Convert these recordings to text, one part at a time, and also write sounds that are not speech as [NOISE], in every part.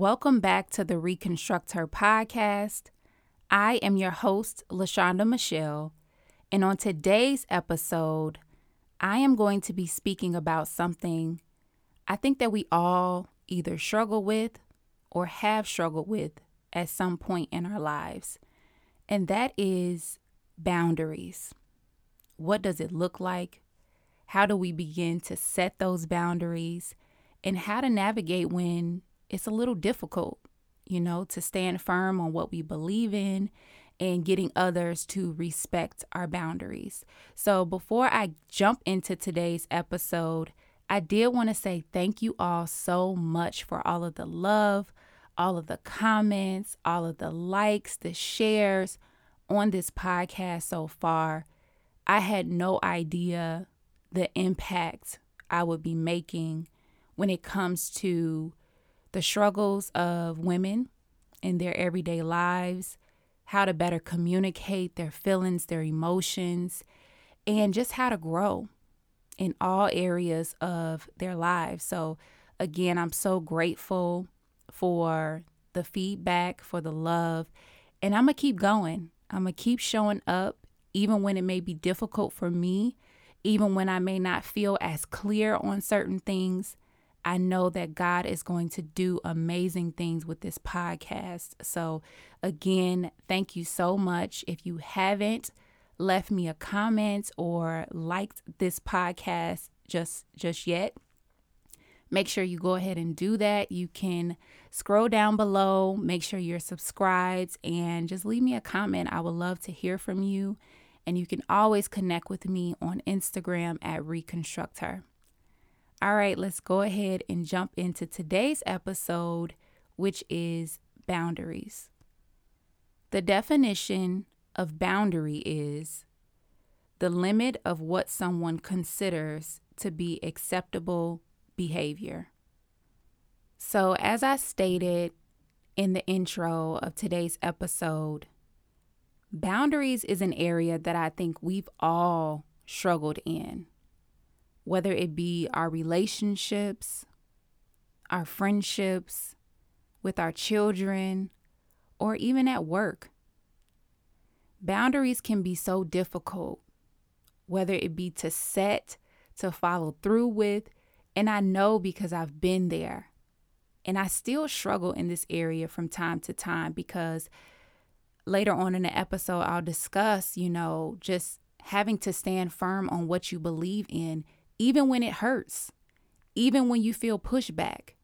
welcome back to the Reconstruct Her podcast. I am your host, LaShonda Michelle, and on today's episode, I am going to be speaking about something I think that we all either struggle with or have struggled with at some point in our lives, and that is boundaries. What does it look like? How do we begin to set those boundaries? And how to navigate when it's a little difficult, you know, to stand firm on what we believe in and getting others to respect our boundaries. So, before I jump into today's episode, I did want to say thank you all so much for all of the love, all of the comments, all of the likes, the shares on this podcast so far. I had no idea the impact I would be making when it comes to the struggles of women in their everyday lives, how to better communicate their feelings, their emotions, and just how to grow in all areas of their lives. So, again, I'm so grateful for the feedback, for the love, and I'm going to keep going. I'm going to keep showing up even when it may be difficult for me, even when I may not feel as clear on certain things, I know that God is going to do amazing things with this podcast. So, again, thank you so much. If you haven't left me a comment or liked this podcast just just yet, make sure you go ahead and do that. You can scroll down below, make sure you're subscribed, and just leave me a comment. I would love to hear from you and you can always connect with me on Instagram at Reconstruct Her. All right, let's go ahead and jump into today's episode, which is boundaries. The definition of boundary is the limit of what someone considers to be acceptable behavior. So, as I stated in the intro of today's episode, Boundaries is an area that I think we've all struggled in, whether it be our relationships, our friendships, with our children, or even at work. Boundaries can be so difficult, whether it be to set, to follow through with, and I know because I've been there. And I still struggle in this area from time to time because later on in the episode, I'll discuss, you know, just having to stand firm on what you believe in, even when it hurts, even when you feel pushback.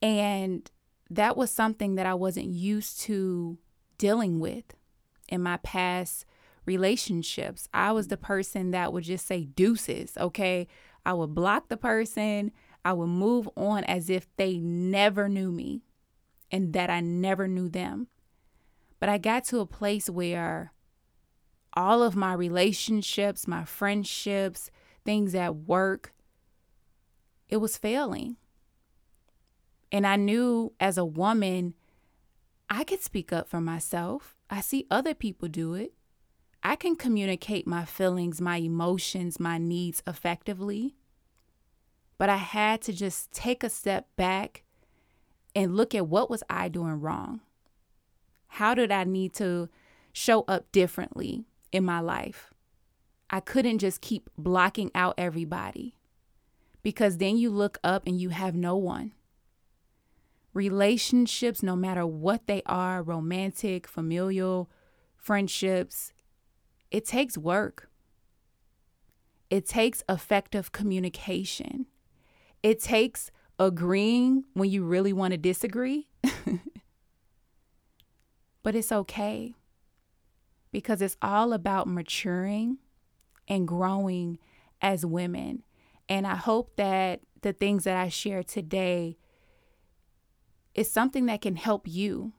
And that was something that I wasn't used to dealing with in my past relationships. I was the person that would just say deuces, okay? I would block the person, I would move on as if they never knew me and that I never knew them. But I got to a place where all of my relationships, my friendships, things at work, it was failing. And I knew as a woman, I could speak up for myself. I see other people do it. I can communicate my feelings, my emotions, my needs effectively. But I had to just take a step back and look at what was I doing wrong? How did I need to show up differently in my life? I couldn't just keep blocking out everybody because then you look up and you have no one. Relationships, no matter what they are romantic, familial, friendships it takes work. It takes effective communication. It takes agreeing when you really want to disagree. [LAUGHS] But it's okay because it's all about maturing and growing as women. And I hope that the things that I share today is something that can help you.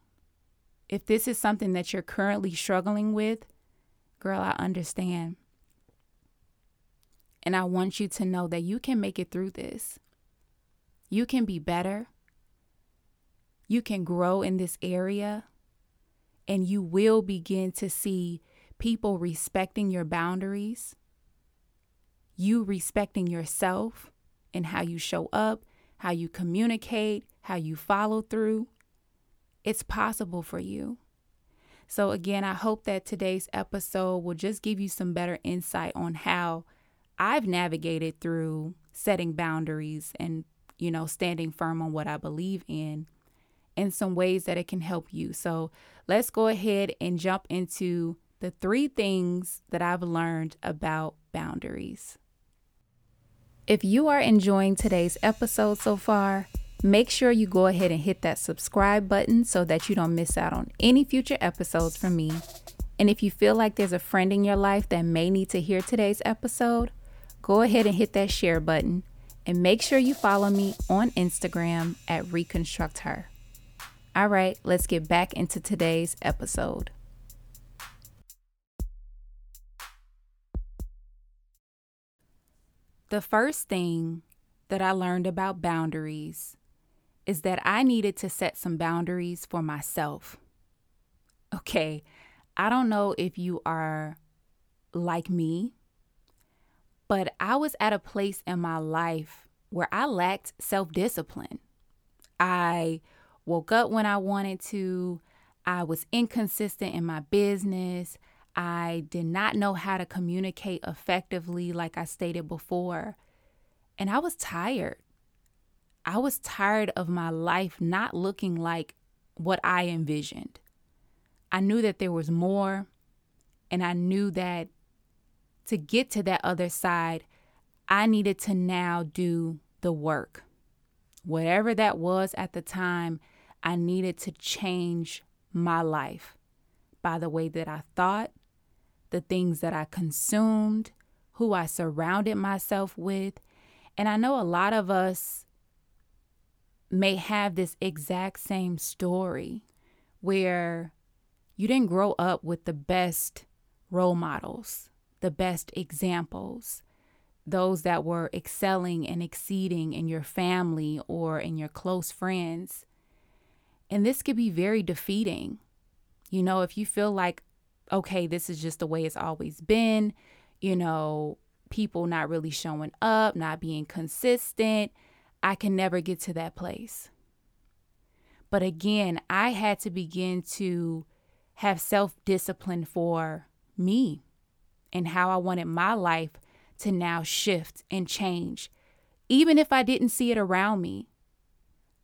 If this is something that you're currently struggling with, girl, I understand. And I want you to know that you can make it through this. You can be better. You can grow in this area and you will begin to see people respecting your boundaries, you respecting yourself and how you show up, how you communicate, how you follow through, it's possible for you. So, again, I hope that today's episode will just give you some better insight on how I've navigated through setting boundaries and, you know, standing firm on what I believe in and some ways that it can help you. So, let's go ahead and jump into the three things that I've learned about boundaries. If you are enjoying today's episode so far, make sure you go ahead and hit that subscribe button so that you don't miss out on any future episodes from me. And if you feel like there's a friend in your life that may need to hear today's episode, go ahead and hit that share button and make sure you follow me on Instagram at Reconstruct Her. All right, let's get back into today's episode. The first thing that I learned about boundaries is that I needed to set some boundaries for myself. Okay, I don't know if you are like me, but I was at a place in my life where I lacked self discipline. I woke up when I wanted to, I was inconsistent in my business. I did not know how to communicate effectively, like I stated before. And I was tired. I was tired of my life not looking like what I envisioned. I knew that there was more, and I knew that to get to that other side, I needed to now do the work. Whatever that was at the time, I needed to change my life by the way that I thought, the things that I consumed, who I surrounded myself with. And I know a lot of us may have this exact same story where you didn't grow up with the best role models, the best examples, those that were excelling and exceeding in your family or in your close friends. And this could be very defeating. You know, if you feel like okay, this is just the way it's always been, you know, people not really showing up, not being consistent. I can never get to that place. But again, I had to begin to have self discipline for me and how I wanted my life to now shift and change. Even if I didn't see it around me,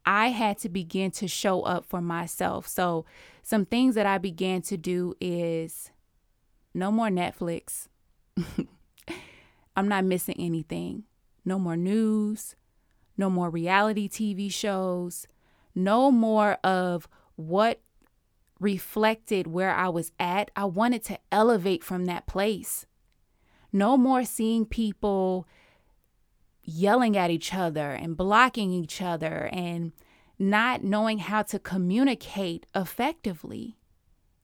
I had to begin to show up for myself. So, some things that I began to do is no more Netflix. [LAUGHS] I'm not missing anything. No more news, no more reality TV shows, no more of what reflected where I was at. I wanted to elevate from that place. No more seeing people yelling at each other and blocking each other and not knowing how to communicate effectively.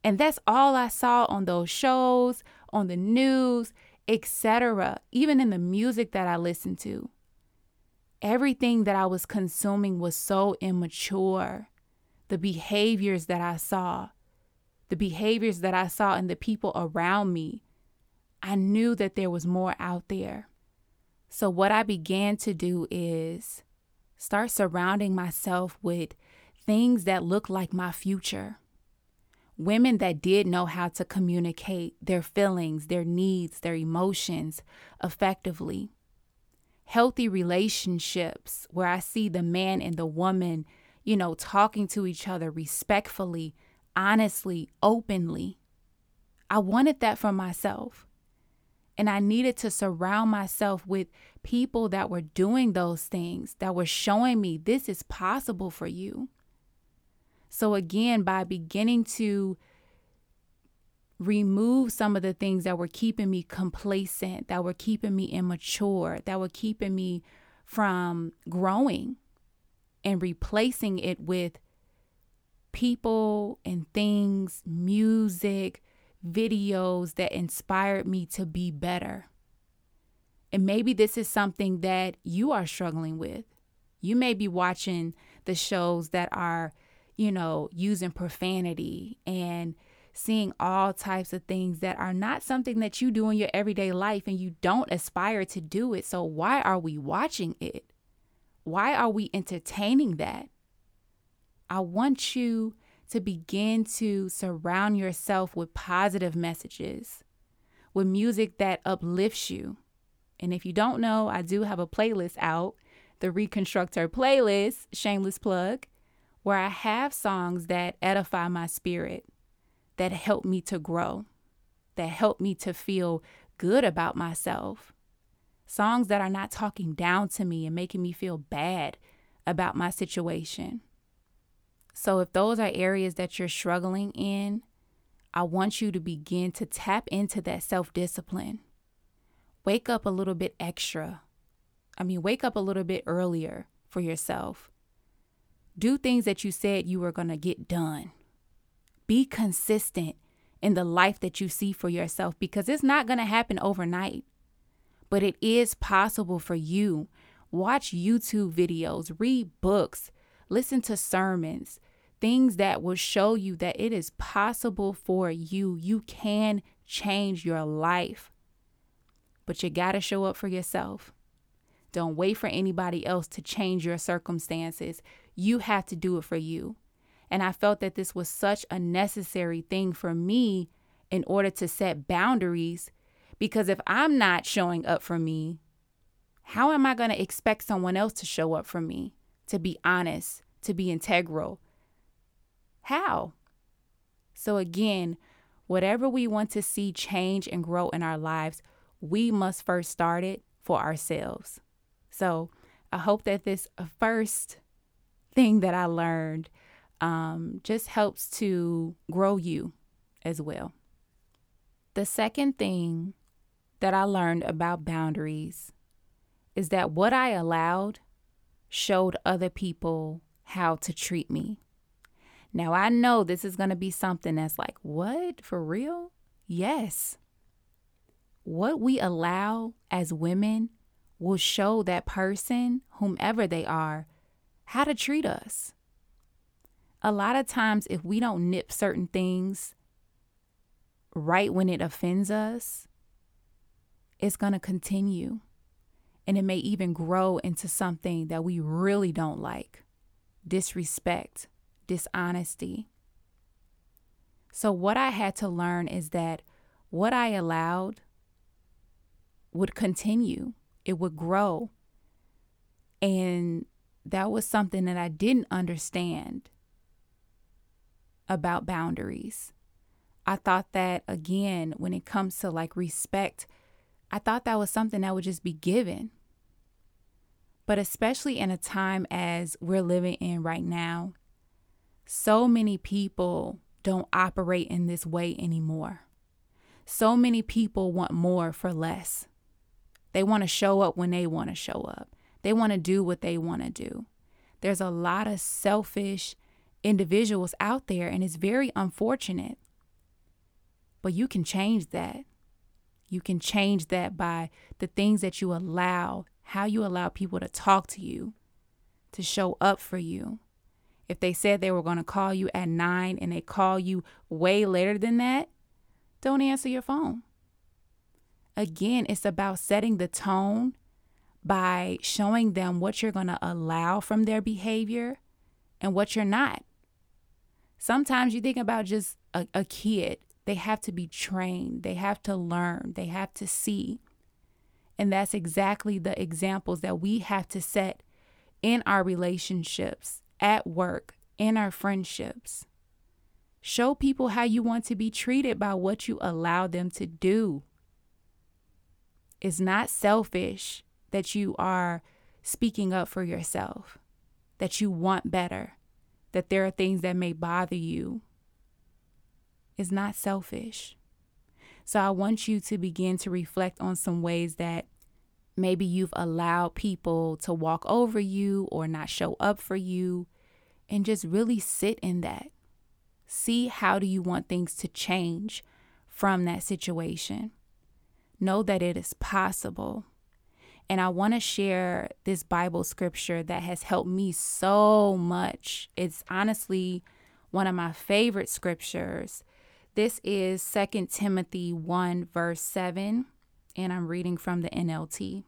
And that's all I saw on those shows, on the news, etc., even in the music that I listened to. Everything that I was consuming was so immature. The behaviors that I saw, the behaviors that I saw in the people around me, I knew that there was more out there. So, what I began to do is start surrounding myself with things that look like my future. Women that did know how to communicate their feelings, their needs, their emotions effectively. Healthy relationships where I see the man and the woman, you know, talking to each other respectfully, honestly, openly. I wanted that for myself. And I needed to surround myself with people that were doing those things, that were showing me this is possible for you. So, again, by beginning to remove some of the things that were keeping me complacent, that were keeping me immature, that were keeping me from growing, and replacing it with people and things, music, videos that inspired me to be better. And maybe this is something that you are struggling with. You may be watching the shows that are, you know, using profanity and seeing all types of things that are not something that you do in your everyday life and you don't aspire to do it. So, why are we watching it? Why are we entertaining that? I want you to begin to surround yourself with positive messages, with music that uplifts you. And if you don't know, I do have a playlist out, the Reconstruct Her playlist, shameless plug, where I have songs that edify my spirit, that help me to grow, that help me to feel good about myself. Songs that are not talking down to me and making me feel bad about my situation. So, if those are areas that you're struggling in, I want you to begin to tap into that self discipline. Wake up a little bit extra. I mean, wake up a little bit earlier for yourself. Do things that you said you were going to get done. Be consistent in the life that you see for yourself because it's not going to happen overnight, but it is possible for you. Watch YouTube videos, read books, listen to sermons, things that will show you that it is possible for you. You can change your life, but you got to show up for yourself. Don't wait for anybody else to change your circumstances. You have to do it for you. And I felt that this was such a necessary thing for me in order to set boundaries. Because if I'm not showing up for me, how am I going to expect someone else to show up for me, to be honest, to be integral? How? So, again, whatever we want to see change and grow in our lives, we must first start it for ourselves. So, I hope that this first thing that I learned um, just helps to grow you as well. The second thing that I learned about boundaries is that what I allowed showed other people how to treat me. Now, I know this is going to be something that's like, what? For real? Yes. What we allow as women will show that person, whomever they are, how to treat us a lot of times, if we don't nip certain things right when it offends us, it's going to continue. And it may even grow into something that we really don't like disrespect, dishonesty. So, what I had to learn is that what I allowed would continue, it would grow. And that was something that I didn't understand about boundaries. I thought that, again, when it comes to like respect, I thought that was something that would just be given. But especially in a time as we're living in right now, so many people don't operate in this way anymore. So many people want more for less. They want to show up when they want to show up, they want to do what they want to do. There's a lot of selfish individuals out there, and it's very unfortunate. But you can change that. You can change that by the things that you allow, how you allow people to talk to you, to show up for you. If they said they were going to call you at nine and they call you way later than that, don't answer your phone. Again, it's about setting the tone by showing them what you're going to allow from their behavior and what you're not. Sometimes you think about just a, a kid, they have to be trained, they have to learn, they have to see. And that's exactly the examples that we have to set in our relationships, at work, in our friendships. Show people how you want to be treated by what you allow them to do. It's not selfish that you are speaking up for yourself, that you want better, that there are things that may bother you It's not selfish. So I want you to begin to reflect on some ways that maybe you've allowed people to walk over you or not show up for you and just really sit in that. See how do you want things to change from that situation. Know that it is possible. And I want to share this Bible scripture that has helped me so much. It's honestly one of my favorite scriptures. This is 2 Timothy 1, verse 7, and I'm reading from the NLT.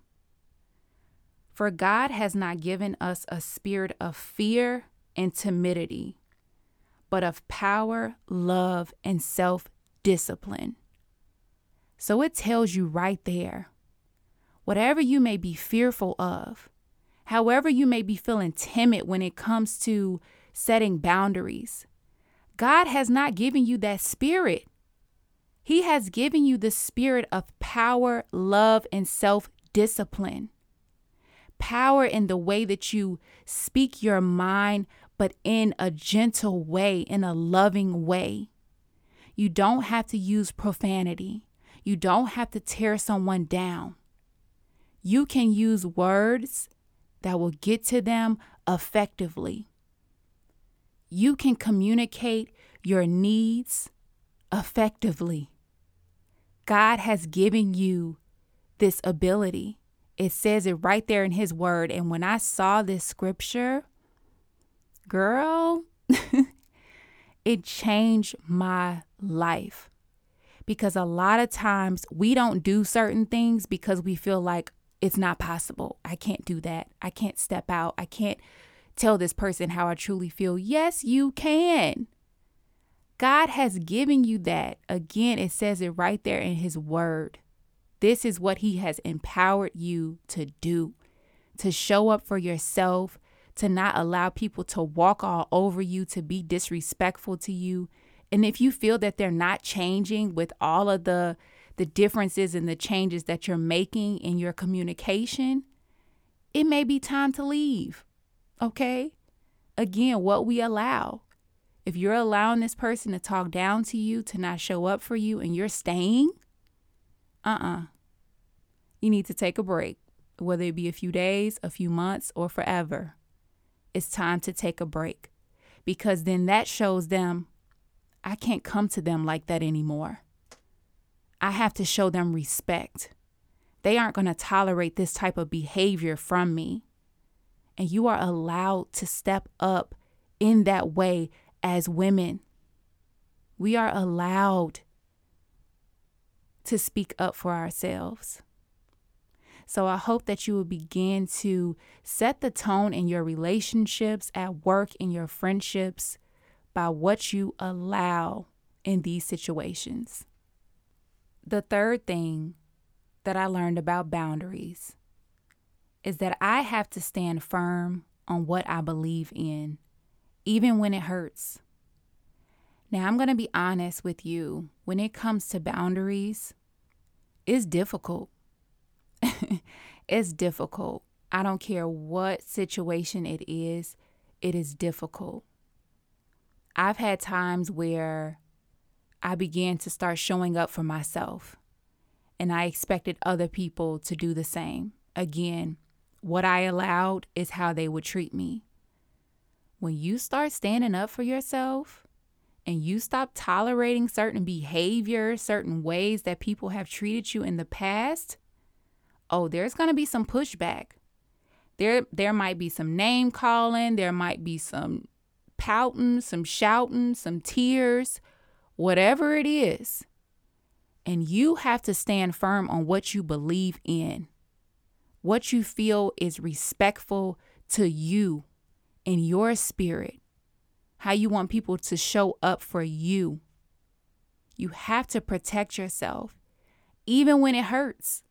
For God has not given us a spirit of fear and timidity, but of power, love, and self discipline. So it tells you right there whatever you may be fearful of, however you may be feeling timid when it comes to setting boundaries, God has not given you that spirit. He has given you the spirit of power, love, and self discipline. Power in the way that you speak your mind, but in a gentle way, in a loving way. You don't have to use profanity. You don't have to tear someone down. You can use words that will get to them effectively. You can communicate your needs effectively. God has given you this ability. It says it right there in His Word. And when I saw this scripture, girl, [LAUGHS] it changed my life. Because a lot of times we don't do certain things because we feel like it's not possible. I can't do that. I can't step out. I can't tell this person how I truly feel. Yes, you can. God has given you that. Again, it says it right there in His Word. This is what He has empowered you to do to show up for yourself, to not allow people to walk all over you, to be disrespectful to you. And if you feel that they're not changing with all of the the differences and the changes that you're making in your communication, it may be time to leave. Okay? Again, what we allow. If you're allowing this person to talk down to you, to not show up for you, and you're staying, uh uh-uh. uh You need to take a break, whether it be a few days, a few months, or forever it's time to take a break because then that shows them I can't come to them like that anymore. I have to show them respect. They aren't going to tolerate this type of behavior from me. And you are allowed to step up in that way as women. We are allowed to speak up for ourselves. So I hope that you will begin to set the tone in your relationships, at work, in your friendships by what you allow in these situations. The third thing that I learned about boundaries is that I have to stand firm on what I believe in, even when it hurts. Now, I'm going to be honest with you. When it comes to boundaries, it's difficult. [LAUGHS] it's difficult. I don't care what situation it is, it is difficult. I've had times where I began to start showing up for myself, and I expected other people to do the same. Again, what I allowed is how they would treat me. When you start standing up for yourself and you stop tolerating certain behaviors, certain ways that people have treated you in the past, oh, there's going to be some pushback. There there might be some name calling, there might be some pouting, some shouting, some tears, whatever it is. And you have to stand firm on what you believe in. What you feel is respectful to you and your spirit. How you want people to show up for you. You have to protect yourself, even when it hurts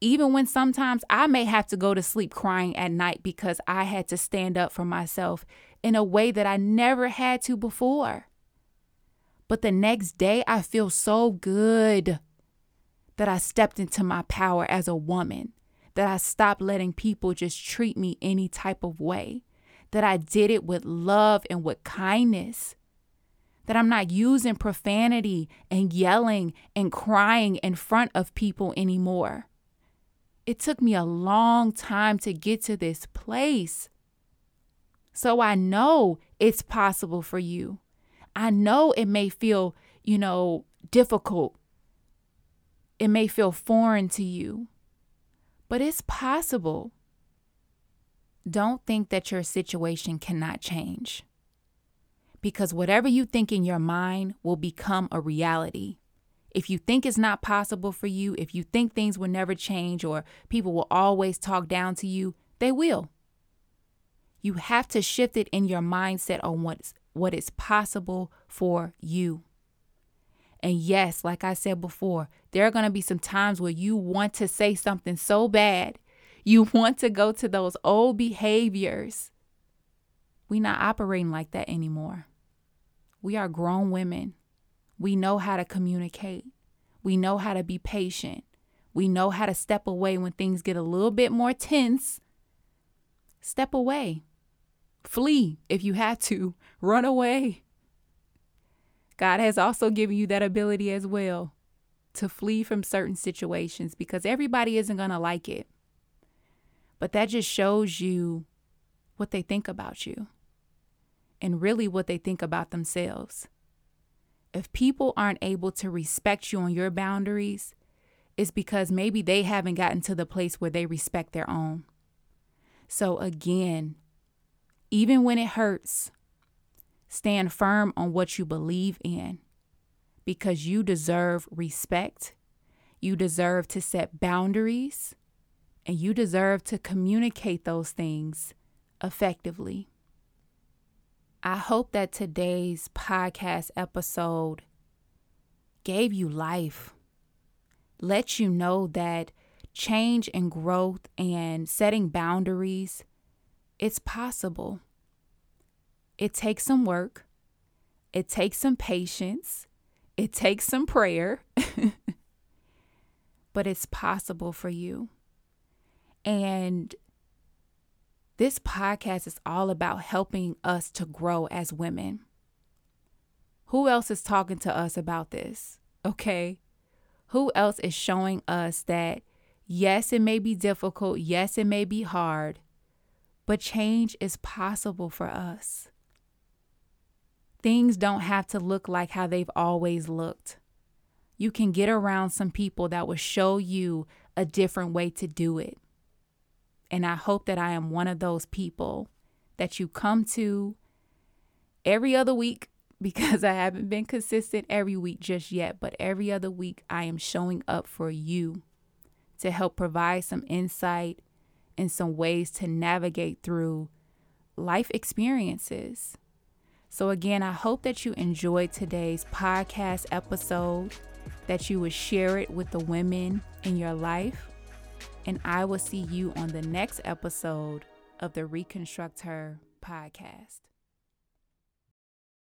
even when sometimes I may have to go to sleep crying at night because I had to stand up for myself in a way that I never had to before. But the next day, I feel so good that I stepped into my power as a woman, that I stopped letting people just treat me any type of way, that I did it with love and with kindness, that I'm not using profanity and yelling and crying in front of people anymore it took me a long time to get to this place. So I know it's possible for you. I know it may feel, you know, difficult. It may feel foreign to you, but it's possible. Don't think that your situation cannot change because whatever you think in your mind will become a reality. If you think it's not possible for you, if you think things will never change or people will always talk down to you, they will. You have to shift it in your mindset on what's what is possible for you. And yes, like I said before, there are going to be some times where you want to say something so bad. You want to go to those old behaviors. We're not operating like that anymore. We are grown women. We know how to communicate. We know how to be patient. We know how to step away when things get a little bit more tense. Step away. Flee if you have to. [LAUGHS] Run away. God has also given you that ability as well to flee from certain situations because everybody isn't going to like it. But that just shows you what they think about you and really what they think about themselves. If people aren't able to respect you on your boundaries, it's because maybe they haven't gotten to the place where they respect their own. So, again, even when it hurts, stand firm on what you believe in because you deserve respect. You deserve to set boundaries and you deserve to communicate those things effectively. I hope that today's podcast episode gave you life, let you know that change and growth and setting boundaries it's possible. It takes some work. It takes some patience. It takes some prayer. [LAUGHS] but it's possible for you. And this podcast is all about helping us to grow as women. Who else is talking to us about this? Okay. Who else is showing us that, yes, it may be difficult. Yes, it may be hard, but change is possible for us. Things don't have to look like how they've always looked. You can get around some people that will show you a different way to do it. And I hope that I am one of those people that you come to every other week [LAUGHS] because I haven't been consistent every week just yet, but every other week I am showing up for you to help provide some insight and some ways to navigate through life experiences. So, again, I hope that you enjoyed today's podcast episode, that you would share it with the women in your life and I will see you on the next episode of the Reconstruct Her podcast.